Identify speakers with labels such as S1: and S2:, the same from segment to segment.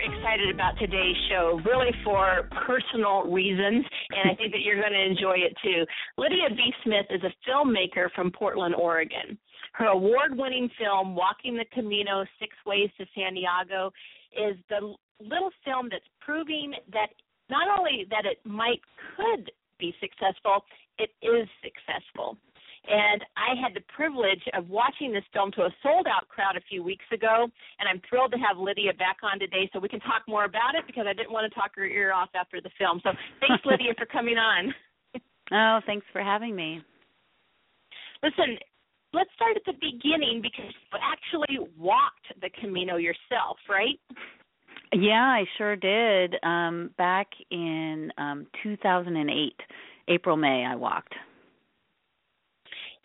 S1: Excited about today's show, really for personal reasons, and I think that you're going to enjoy it too. Lydia B. Smith is a filmmaker from Portland, Oregon. Her award winning film, Walking the Camino Six Ways to Santiago, is the little film that's proving that not only that it might could be successful, it is successful. And I had the privilege of watching this film to a sold out crowd a few weeks ago. And I'm thrilled to have Lydia back on today so we can talk more about it because I didn't want to talk her ear off after the film. So thanks, Lydia, for coming on.
S2: Oh, thanks for having me.
S1: Listen, let's start at the beginning because you actually walked the Camino yourself, right?
S2: Yeah, I sure did. Um back in um 2008, April May I walked.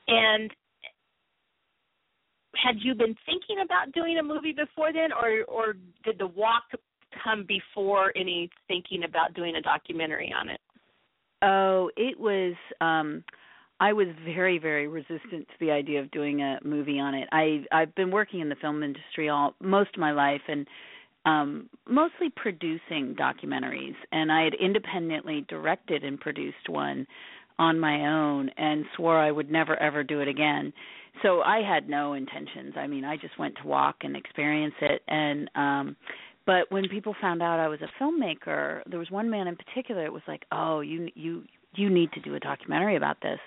S1: And had you been thinking about doing a movie before then, or or did the walk come before any thinking about doing a documentary on it?
S2: Oh, it was. um I was very, very resistant to the idea of doing a movie on it. I I've been working in the film industry all most of my life, and um mostly producing documentaries and I had independently directed and produced one on my own and swore I would never ever do it again. So I had no intentions. I mean, I just went to walk and experience it and um but when people found out I was a filmmaker, there was one man in particular it was like, "Oh, you you you need to do a documentary about this."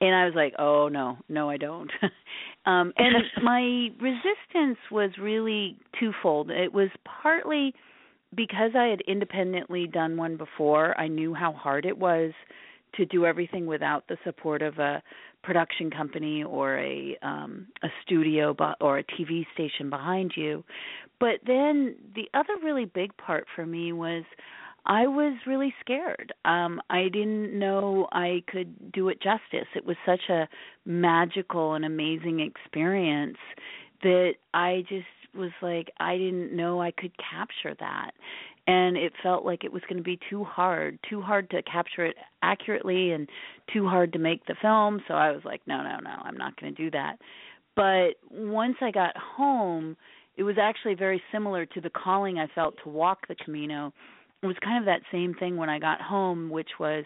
S2: And I was like, "Oh, no. No, I don't." um and my resistance was really twofold. It was partly because I had independently done one before, I knew how hard it was to do everything without the support of a production company or a um a studio or a TV station behind you. But then the other really big part for me was I was really scared. Um I didn't know I could do it justice. It was such a magical and amazing experience that I just was like I didn't know I could capture that and it felt like it was going to be too hard, too hard to capture it accurately and too hard to make the film. So I was like, no, no, no, I'm not going to do that. But once I got home, it was actually very similar to the calling I felt to walk the Camino. It was kind of that same thing when I got home, which was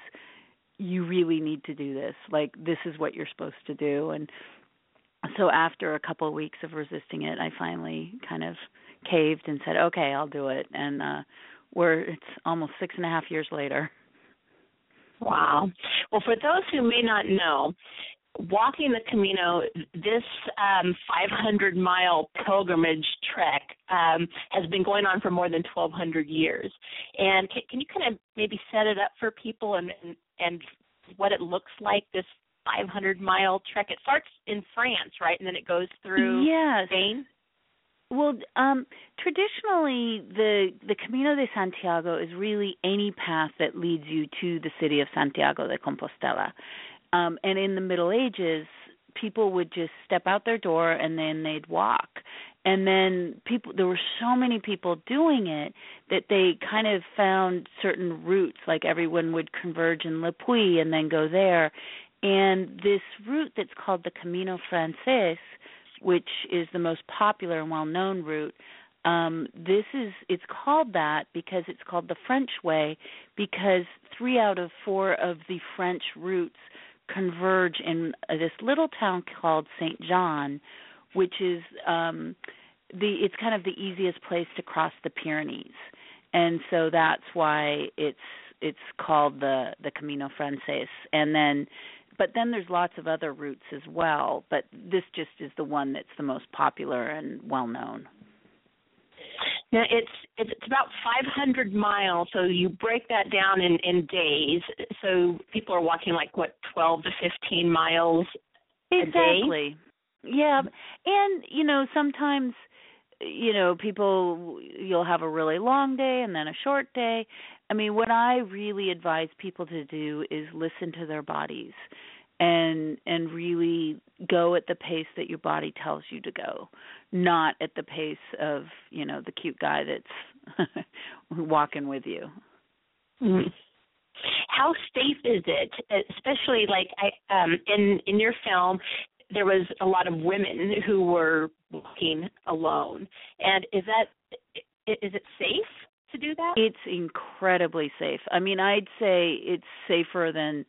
S2: you really need to do this. Like this is what you're supposed to do and so after a couple of weeks of resisting it, I finally kind of caved and said, "Okay, I'll do it." And uh we're it's almost six and a half years later.
S1: Wow. Well, for those who may not know, walking the Camino, this um, 500 mile pilgrimage trek um, has been going on for more than 1,200 years. And can, can you kind of maybe set it up for people and, and and what it looks like this 500 mile trek? It starts in France, right, and then it goes through
S2: yes.
S1: Spain.
S2: Well, um, traditionally, the the Camino de Santiago is really any path that leads you to the city of Santiago de Compostela. Um, and in the Middle Ages, people would just step out their door and then they'd walk. And then people, there were so many people doing it that they kind of found certain routes, like everyone would converge in Le Puy and then go there. And this route that's called the Camino Frances which is the most popular and well-known route. Um, this is it's called that because it's called the French way because three out of four of the French routes converge in this little town called Saint John, which is um, the it's kind of the easiest place to cross the Pyrenees, and so that's why it's it's called the the Camino Frances. And then but then there's lots of other routes as well but this just is the one that's the most popular and well known
S1: now it's it's about 500 miles so you break that down in in days. So people are walking like what 12 to 15 miles
S2: exactly. Yeah and you know sometimes you know, people you'll have a really long day and then a short day. I mean, what I really advise people to do is listen to their bodies and and really go at the pace that your body tells you to go not at the pace of you know the cute guy that's walking with you.
S1: Mm-hmm. how safe is it especially like i um in in your film there was a lot of women who were walking alone. And is that is it safe to do that
S2: it's incredibly safe i mean i'd say it's safer than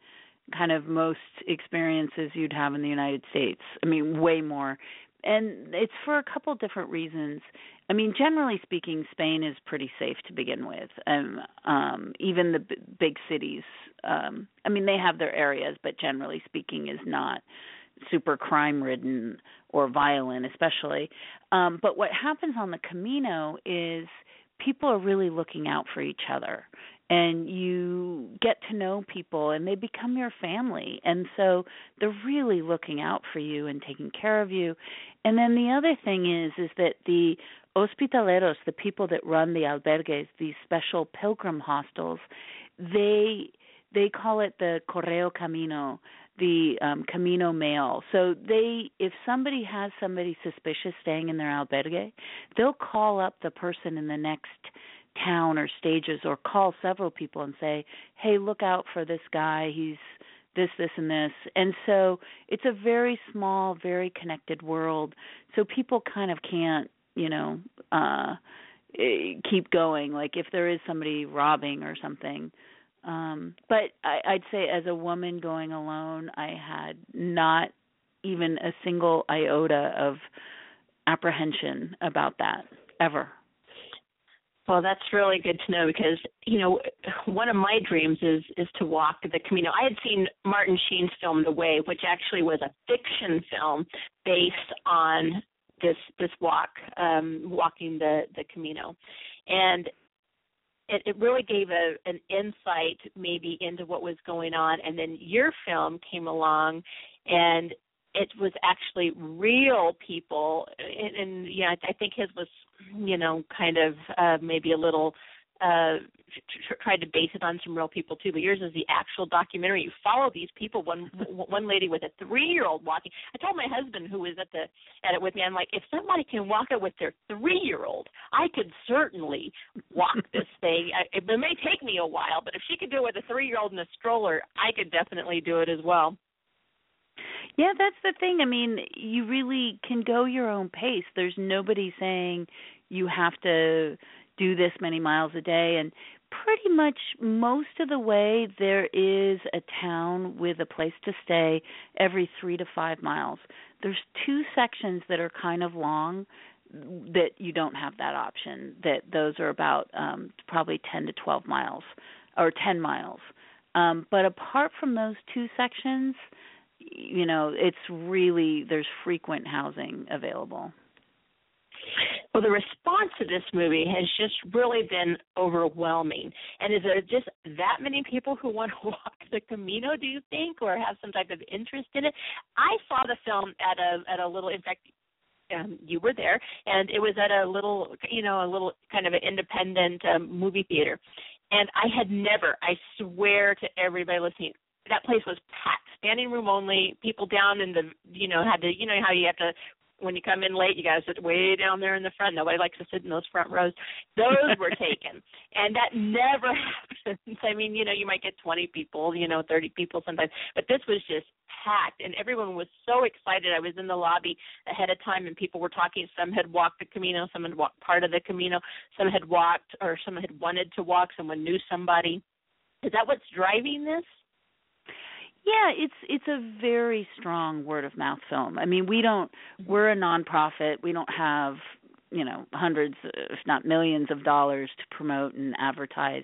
S2: kind of most experiences you'd have in the United States. I mean, way more. And it's for a couple different reasons. I mean, generally speaking, Spain is pretty safe to begin with. Um, um, even the b- big cities. Um, I mean, they have their areas, but generally speaking, is not super crime ridden or violent, especially. Um, but what happens on the Camino is people are really looking out for each other and you get to know people and they become your family and so they're really looking out for you and taking care of you. And then the other thing is is that the hospitaleros the people that run the albergues these special pilgrim hostels they they call it the correo camino the um camino mail so they if somebody has somebody suspicious staying in their albergue they'll call up the person in the next town or stages or call several people and say, "Hey, look out for this guy. He's this this and this." And so it's a very small, very connected world. So people kind of can't, you know, uh eh, keep going like if there is somebody robbing or something. Um but I I'd say as a woman going alone, I had not even a single iota of apprehension about that ever.
S1: Well, that's really good to know because you know one of my dreams is is to walk the Camino. I had seen Martin Sheen's film The Way, which actually was a fiction film based on this this walk, um, walking the the Camino, and it, it really gave a an insight maybe into what was going on. And then your film came along, and it was actually real people and, and yeah i think his was you know kind of uh maybe a little uh tr- tried to base it on some real people too but yours is the actual documentary you follow these people one one lady with a three year old walking i told my husband who was at the at it with me i'm like if somebody can walk it with their three year old i could certainly walk this thing I, it may take me a while but if she could do it with a three year old in a stroller i could definitely do it as well
S2: yeah, that's the thing. I mean, you really can go your own pace. There's nobody saying you have to do this many miles a day and pretty much most of the way there is a town with a place to stay every 3 to 5 miles. There's two sections that are kind of long that you don't have that option. That those are about um probably 10 to 12 miles or 10 miles. Um but apart from those two sections, you know it's really there's frequent housing available
S1: well the response to this movie has just really been overwhelming and is there just that many people who want to walk the camino do you think or have some type of interest in it i saw the film at a at a little in fact um, you were there, and it was at a little, you know, a little kind of an independent um, movie theater. And I had never, I swear to everybody listening, that place was packed, standing room only. People down in the, you know, had to, you know, how you have to when you come in late, you guys sit way down there in the front. Nobody likes to sit in those front rows. Those were taken, and that never happens. I mean, you know, you might get 20 people, you know, 30 people sometimes, but this was just packed, and everyone was so excited. I was in the lobby ahead of time, and people were talking. Some had walked the Camino, some had walked part of the Camino, some had walked, or some had wanted to walk. Someone knew somebody. Is that what's driving this?
S2: Yeah, it's it's a very strong word of mouth film. I mean, we don't we're a nonprofit. We don't have, you know, hundreds if not millions of dollars to promote and advertise.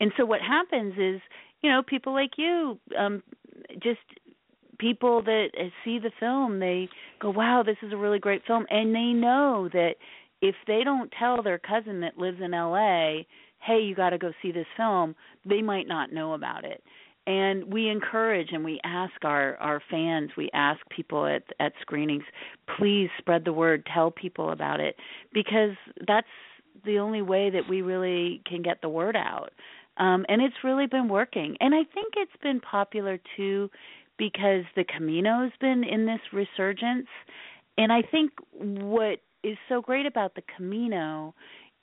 S2: And so what happens is, you know, people like you um just people that see the film, they go, "Wow, this is a really great film." And they know that if they don't tell their cousin that lives in LA, "Hey, you got to go see this film," they might not know about it and we encourage and we ask our our fans we ask people at at screenings please spread the word tell people about it because that's the only way that we really can get the word out. Um and it's really been working. And i think it's been popular too because the camino's been in this resurgence. And i think what is so great about the camino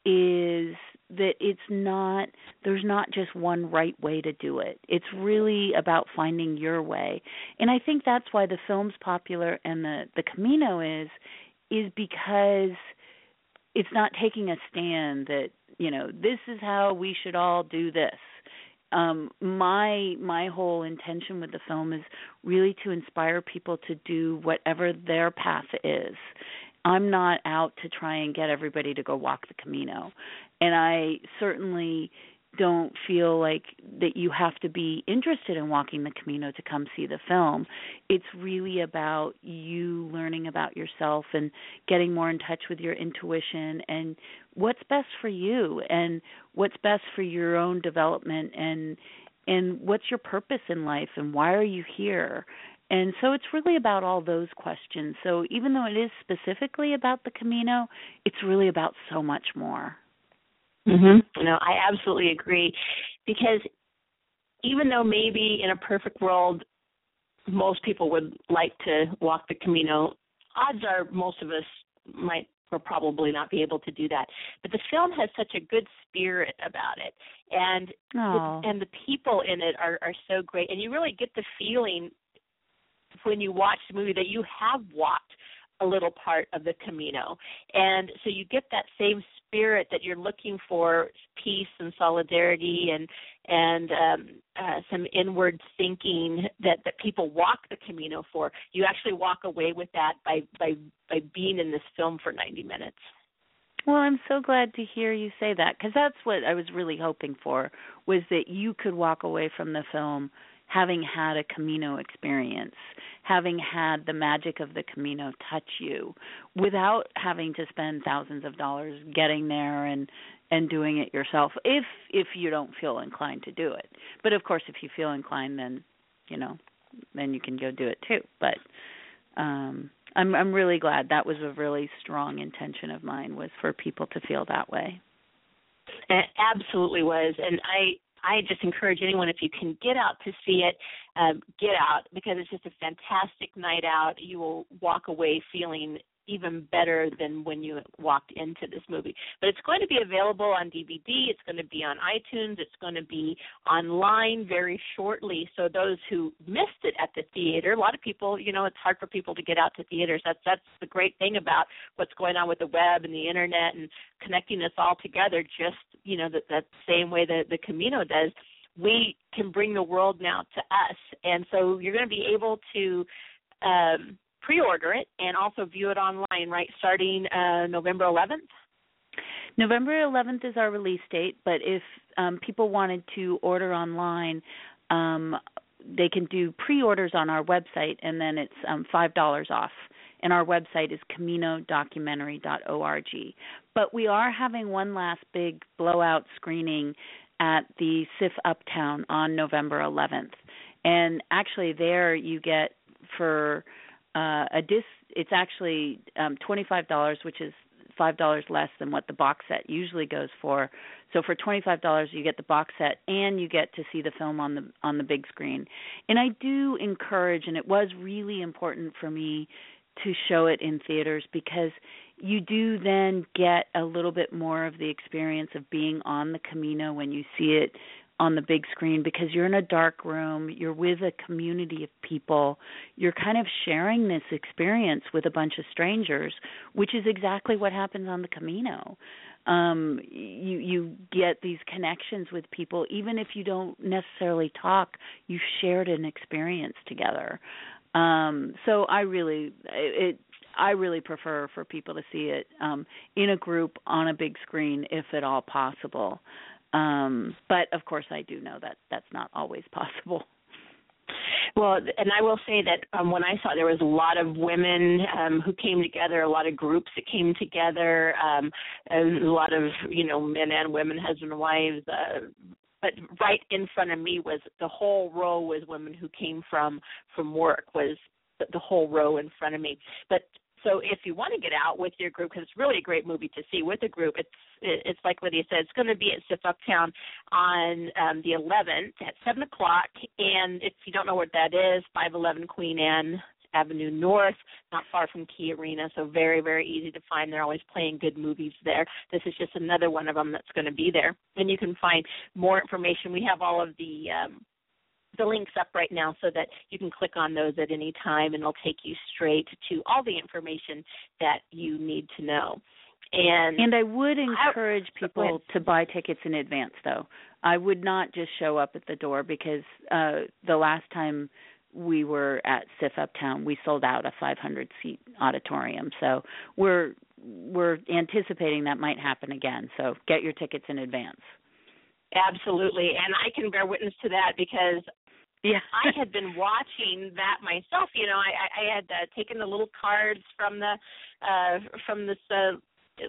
S2: is that it's not there's not just one right way to do it. It's really about finding your way. And I think that's why the film's popular and the the Camino is is because it's not taking a stand that, you know, this is how we should all do this. Um my my whole intention with the film is really to inspire people to do whatever their path is I'm not out to try and get everybody to go walk the Camino. And I certainly don't feel like that you have to be interested in walking the Camino to come see the film. It's really about you learning about yourself and getting more in touch with your intuition and what's best for you and what's best for your own development and and what's your purpose in life and why are you here and so it's really about all those questions. So even though it is specifically about the Camino, it's really about so much more.
S1: Mhm. No, I absolutely agree because even though maybe in a perfect world most people would like to walk the Camino, odds are most of us might or probably not be able to do that. But the film has such a good spirit about it, and
S2: the,
S1: and the people in it are are so great, and you really get the feeling when you watch the movie that you have walked a little part of the Camino. And so you get that same spirit that you're looking for peace and solidarity and and um, uh, some inward thinking that that people walk the Camino for. You actually walk away with that by by by being in this film for 90 minutes.
S2: Well, I'm so glad to hear you say that because that's what I was really hoping for was that you could walk away from the film having had a Camino experience, having had the magic of the Camino touch you without having to spend thousands of dollars getting there and and doing it yourself if if you don't feel inclined to do it. But of course if you feel inclined then, you know, then you can go do it too. But um I'm I'm really glad that was a really strong intention of mine was for people to feel that way.
S1: It absolutely was and I I just encourage anyone if you can get out to see it, um, get out because it's just a fantastic night out. You will walk away feeling even better than when you walked into this movie. But it's going to be available on DVD, it's going to be on iTunes, it's going to be online very shortly. So those who missed it at the theater, a lot of people, you know, it's hard for people to get out to theaters. That's that's the great thing about what's going on with the web and the internet and connecting us all together just, you know, that that same way that the Camino does. We can bring the world now to us. And so you're going to be able to um pre-order it and also view it online, right? Starting uh, November 11th.
S2: November 11th is our release date, but if um, people wanted to order online, um, they can do pre-orders on our website, and then it's um, five dollars off. And our website is caminodocumentary.org. But we are having one last big blowout screening at the SIFF Uptown on November 11th. And actually, there you get for uh, a disc. It's actually um, twenty five dollars, which is five dollars less than what the box set usually goes for. So for twenty five dollars, you get the box set and you get to see the film on the on the big screen. And I do encourage, and it was really important for me to show it in theaters because you do then get a little bit more of the experience of being on the Camino when you see it on the big screen because you're in a dark room, you're with a community of people, you're kind of sharing this experience with a bunch of strangers, which is exactly what happens on the Camino. Um you you get these connections with people even if you don't necessarily talk, you've shared an experience together. Um so I really it I really prefer for people to see it um in a group on a big screen if at all possible. Um, but of course, I do know that that's not always possible.
S1: Well, and I will say that um, when I saw there was a lot of women um, who came together, a lot of groups that came together, um, a lot of you know men and women, husband and wives, uh, but right in front of me was the whole row was women who came from from work was the whole row in front of me. But so if you want to get out with your group, because it's really a great movie to see with a group, it's it's like Lydia said, it's going to be at SIFF Uptown on um, the 11th at seven o'clock. And if you don't know what that is, 511 Queen Anne Avenue North, not far from Key Arena, so very, very easy to find. They're always playing good movies there. This is just another one of them that's going to be there. And you can find more information. We have all of the um, the links up right now so that you can click on those at any time and it'll take you straight to all the information that you need to know. And
S2: and I would encourage I, people to buy tickets in advance though. I would not just show up at the door because uh the last time we were at SIFF Uptown, we sold out a 500 seat auditorium. So we're we're anticipating that might happen again. So get your tickets in advance.
S1: Absolutely, and I can bear witness to that because
S2: yeah.
S1: I had been watching that myself. You know, I, I had uh, taken the little cards from the uh from this uh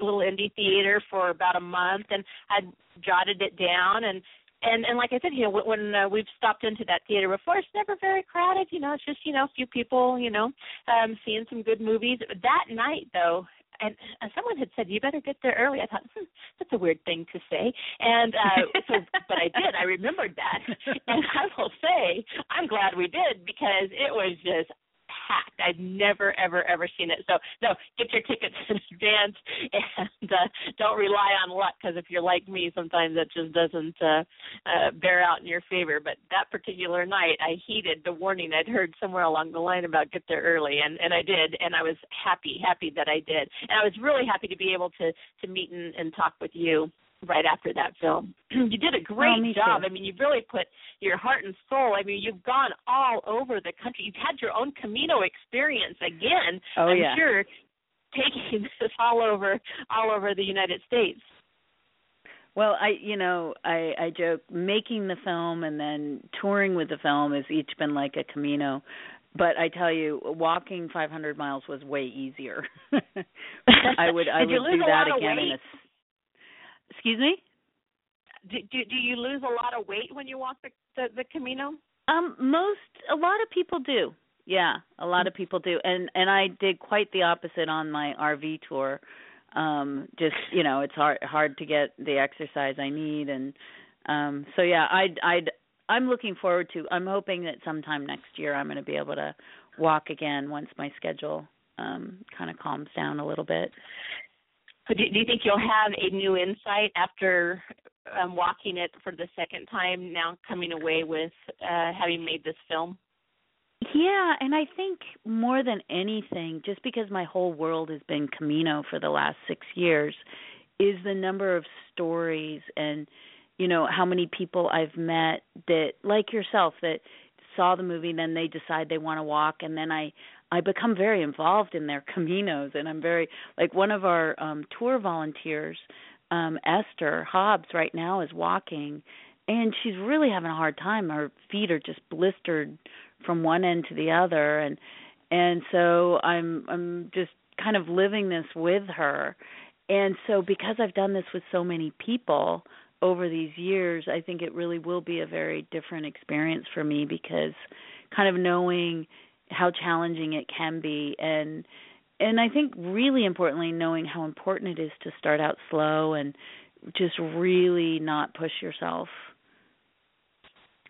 S1: little indie theater for about a month and I'd jotted it down and and and like I said, you know, when, uh, we've stopped into that theater before, it's never very crowded. You know, it's just you know a few people, you know, um, seeing some good movies. That night, though, and uh, someone had said you better get there early. I thought hmm, that's a weird thing to say, and uh, so but I did. I remembered that, and I will say I'm glad we did because it was just packed. I've never, ever, ever seen it. So no, get your tickets in advance and uh, don't rely on luck because if you're like me, sometimes that just doesn't uh, uh, bear out in your favor. But that particular night, I heeded the warning I'd heard somewhere along the line about get there early, and and I did, and I was happy, happy that I did, and I was really happy to be able to to meet and, and talk with you right after that film. you did a oh, great
S2: oh,
S1: job.
S2: Too.
S1: I mean, you really put your heart and soul. I mean, you've gone all over the country. You've had your own Camino experience again.
S2: Oh
S1: I'm
S2: yeah.
S1: sure taking this all over all over the United States.
S2: Well, I you know, I I joke making the film and then touring with the film has each been like a Camino. But I tell you, walking 500 miles was way easier. I would I would do that again in a Excuse me.
S1: Do, do do you lose a lot of weight when you walk the, the the Camino?
S2: Um, most a lot of people do. Yeah, a lot of people do, and and I did quite the opposite on my RV tour. Um, just you know, it's hard hard to get the exercise I need, and um, so yeah, I'd I'd I'm looking forward to. I'm hoping that sometime next year I'm going to be able to walk again once my schedule um kind of calms down a little bit.
S1: So do, do you think you'll have a new insight after um, walking it for the second time? Now coming away with uh, having made this film.
S2: Yeah, and I think more than anything, just because my whole world has been Camino for the last six years, is the number of stories and you know how many people I've met that, like yourself, that saw the movie, and then they decide they want to walk, and then I I become very involved in their caminos and I'm very like one of our um tour volunteers um Esther Hobbs right now is walking and she's really having a hard time. Her feet are just blistered from one end to the other and and so I'm I'm just kind of living this with her. And so because I've done this with so many people over these years I think it really will be a very different experience for me because kind of knowing how challenging it can be and and I think really importantly knowing how important it is to start out slow and just really not push yourself.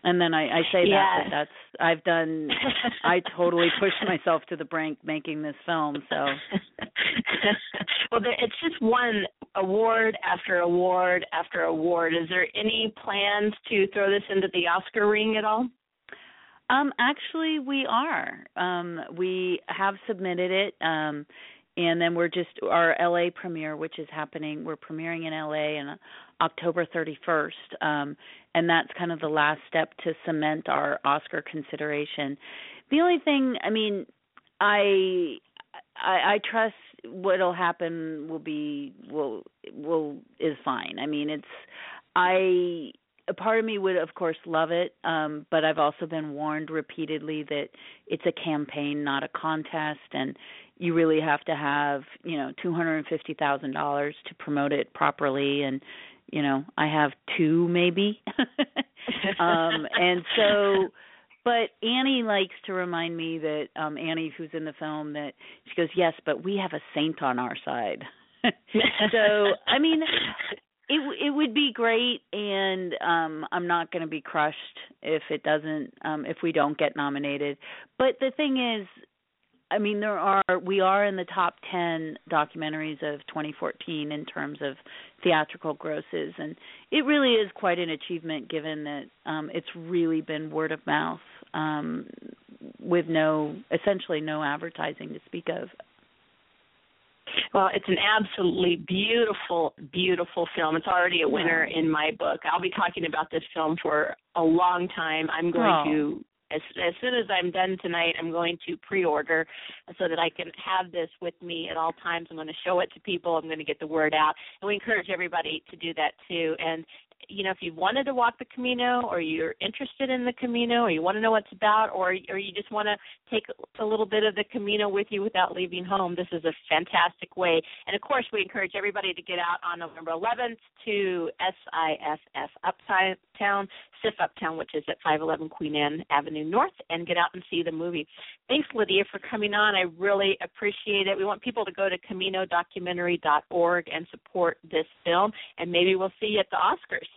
S2: And then I, I say
S1: yes.
S2: that, that's I've done I totally pushed myself to the brink making this film, so
S1: well it's just one award after award after award. Is there any plans to throw this into the Oscar ring at all?
S2: Um, actually, we are. Um, we have submitted it, um, and then we're just our LA premiere, which is happening. We're premiering in LA on October 31st, um, and that's kind of the last step to cement our Oscar consideration. The only thing, I mean, I I, I trust what'll happen will be will will is fine. I mean, it's I a part of me would of course love it um but i've also been warned repeatedly that it's a campaign not a contest and you really have to have you know two hundred and fifty thousand dollars to promote it properly and you know I have two maybe. um and so but Annie likes to remind me that um Annie who's in the film that she goes, "Yes, but we have a saint on our side." so, I mean, it it would be great and um I'm not going to be crushed if it doesn't um if we don't get nominated. But the thing is I mean there are we are in the top 10 documentaries of 2014 in terms of theatrical grosses and it really is quite an achievement given that um it's really been word of mouth um with no essentially no advertising to speak of
S1: well, it's an absolutely beautiful, beautiful film. It's already a winner in my book. I'll be talking about this film for a long time. I'm going oh. to as as soon as I'm done tonight, I'm going to pre-order so that I can have this with me at all times. I'm going to show it to people. I'm going to get the word out, and we encourage everybody to do that too. And you know, if you wanted to walk the Camino, or you're interested in the Camino, or you want to know what it's about, or or you just want to take a little bit of the Camino with you without leaving home, this is a fantastic way. And of course, we encourage everybody to get out on November 11th to SIFF Uptown, SIFF Uptown, which is at 511 Queen Anne Avenue North, and get out and see the movie. Thanks, Lydia, for coming on. I really appreciate it. We want people to go to CaminoDocumentary.org and support this film, and maybe we'll see you at the Oscars.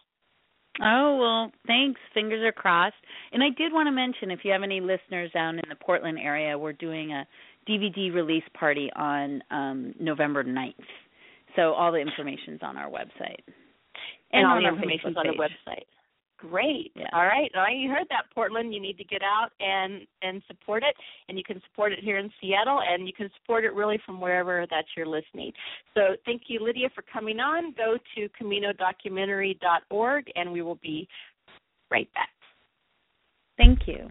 S2: Oh, well, thanks. Fingers are crossed. And I did want to mention if you have any listeners down in the Portland area, we're doing a DVD release party on um November 9th. So all the information's on our website.
S1: And, and all the information's on the website. Great.
S2: Yeah.
S1: All right. Well, you heard that, Portland. You need to get out and and support it, and you can support it here in Seattle, and you can support it really from wherever that you're listening. So, thank you, Lydia, for coming on. Go to CaminoDocumentary.org, and we will be right back.
S2: Thank you.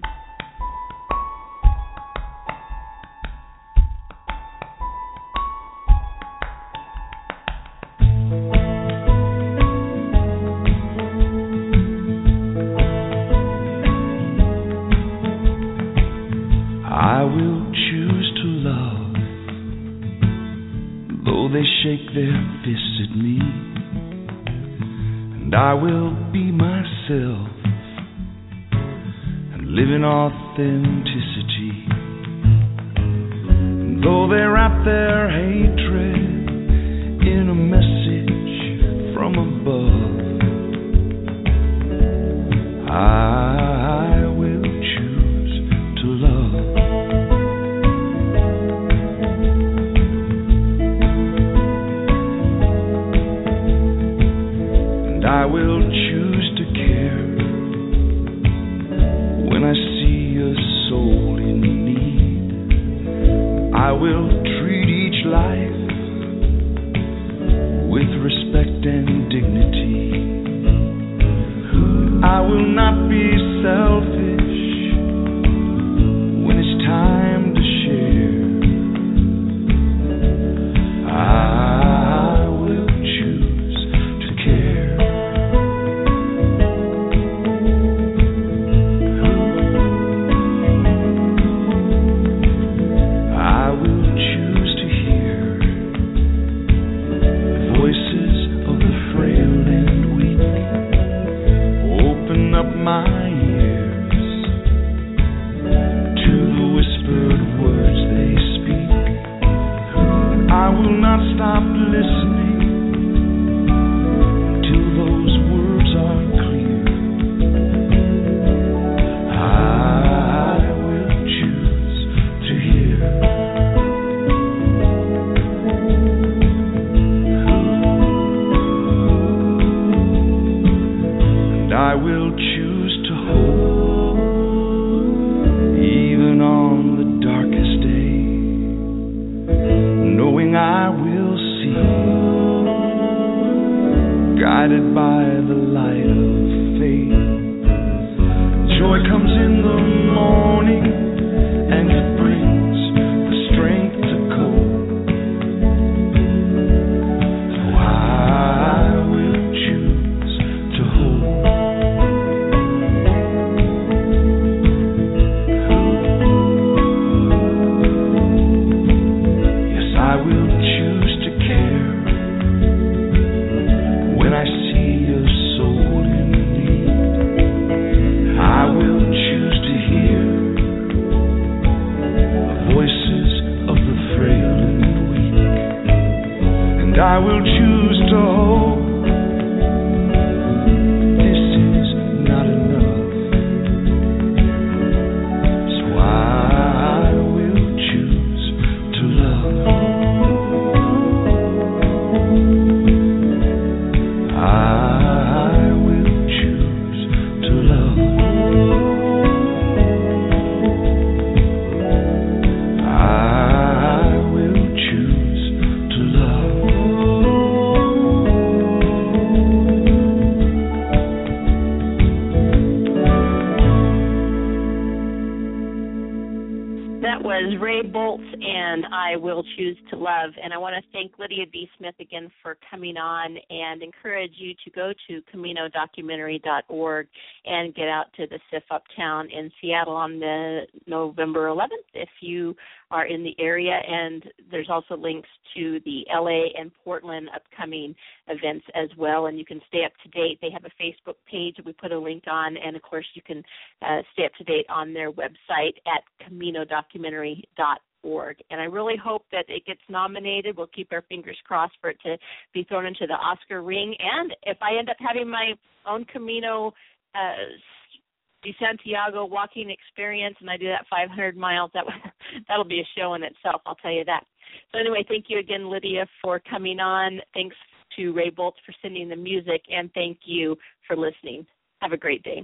S3: Shake their fists at me. And I will be myself and live in authenticity. And though they wrap their hatred in a message from above, I choose to hope knowing i will see you guided by I will choose to hold.
S1: Lydia B. Smith again for coming on and encourage you to go to CaminoDocumentary.org and get out to the SIFF Uptown in Seattle on the November 11th if you are in the area. And there's also links to the LA and Portland upcoming events as well. And you can stay up to date. They have a Facebook page that we put a link on. And of course, you can uh, stay up to date on their website at CaminoDocumentary.org org. And I really hope that it gets nominated. We'll keep our fingers crossed for it to be thrown into the Oscar ring. And if I end up having my own Camino uh, de Santiago walking experience, and I do that 500 miles, that that'll be a show in itself. I'll tell you that. So anyway, thank you again, Lydia, for coming on. Thanks to Ray Boltz for sending the music, and thank you for listening. Have a great day.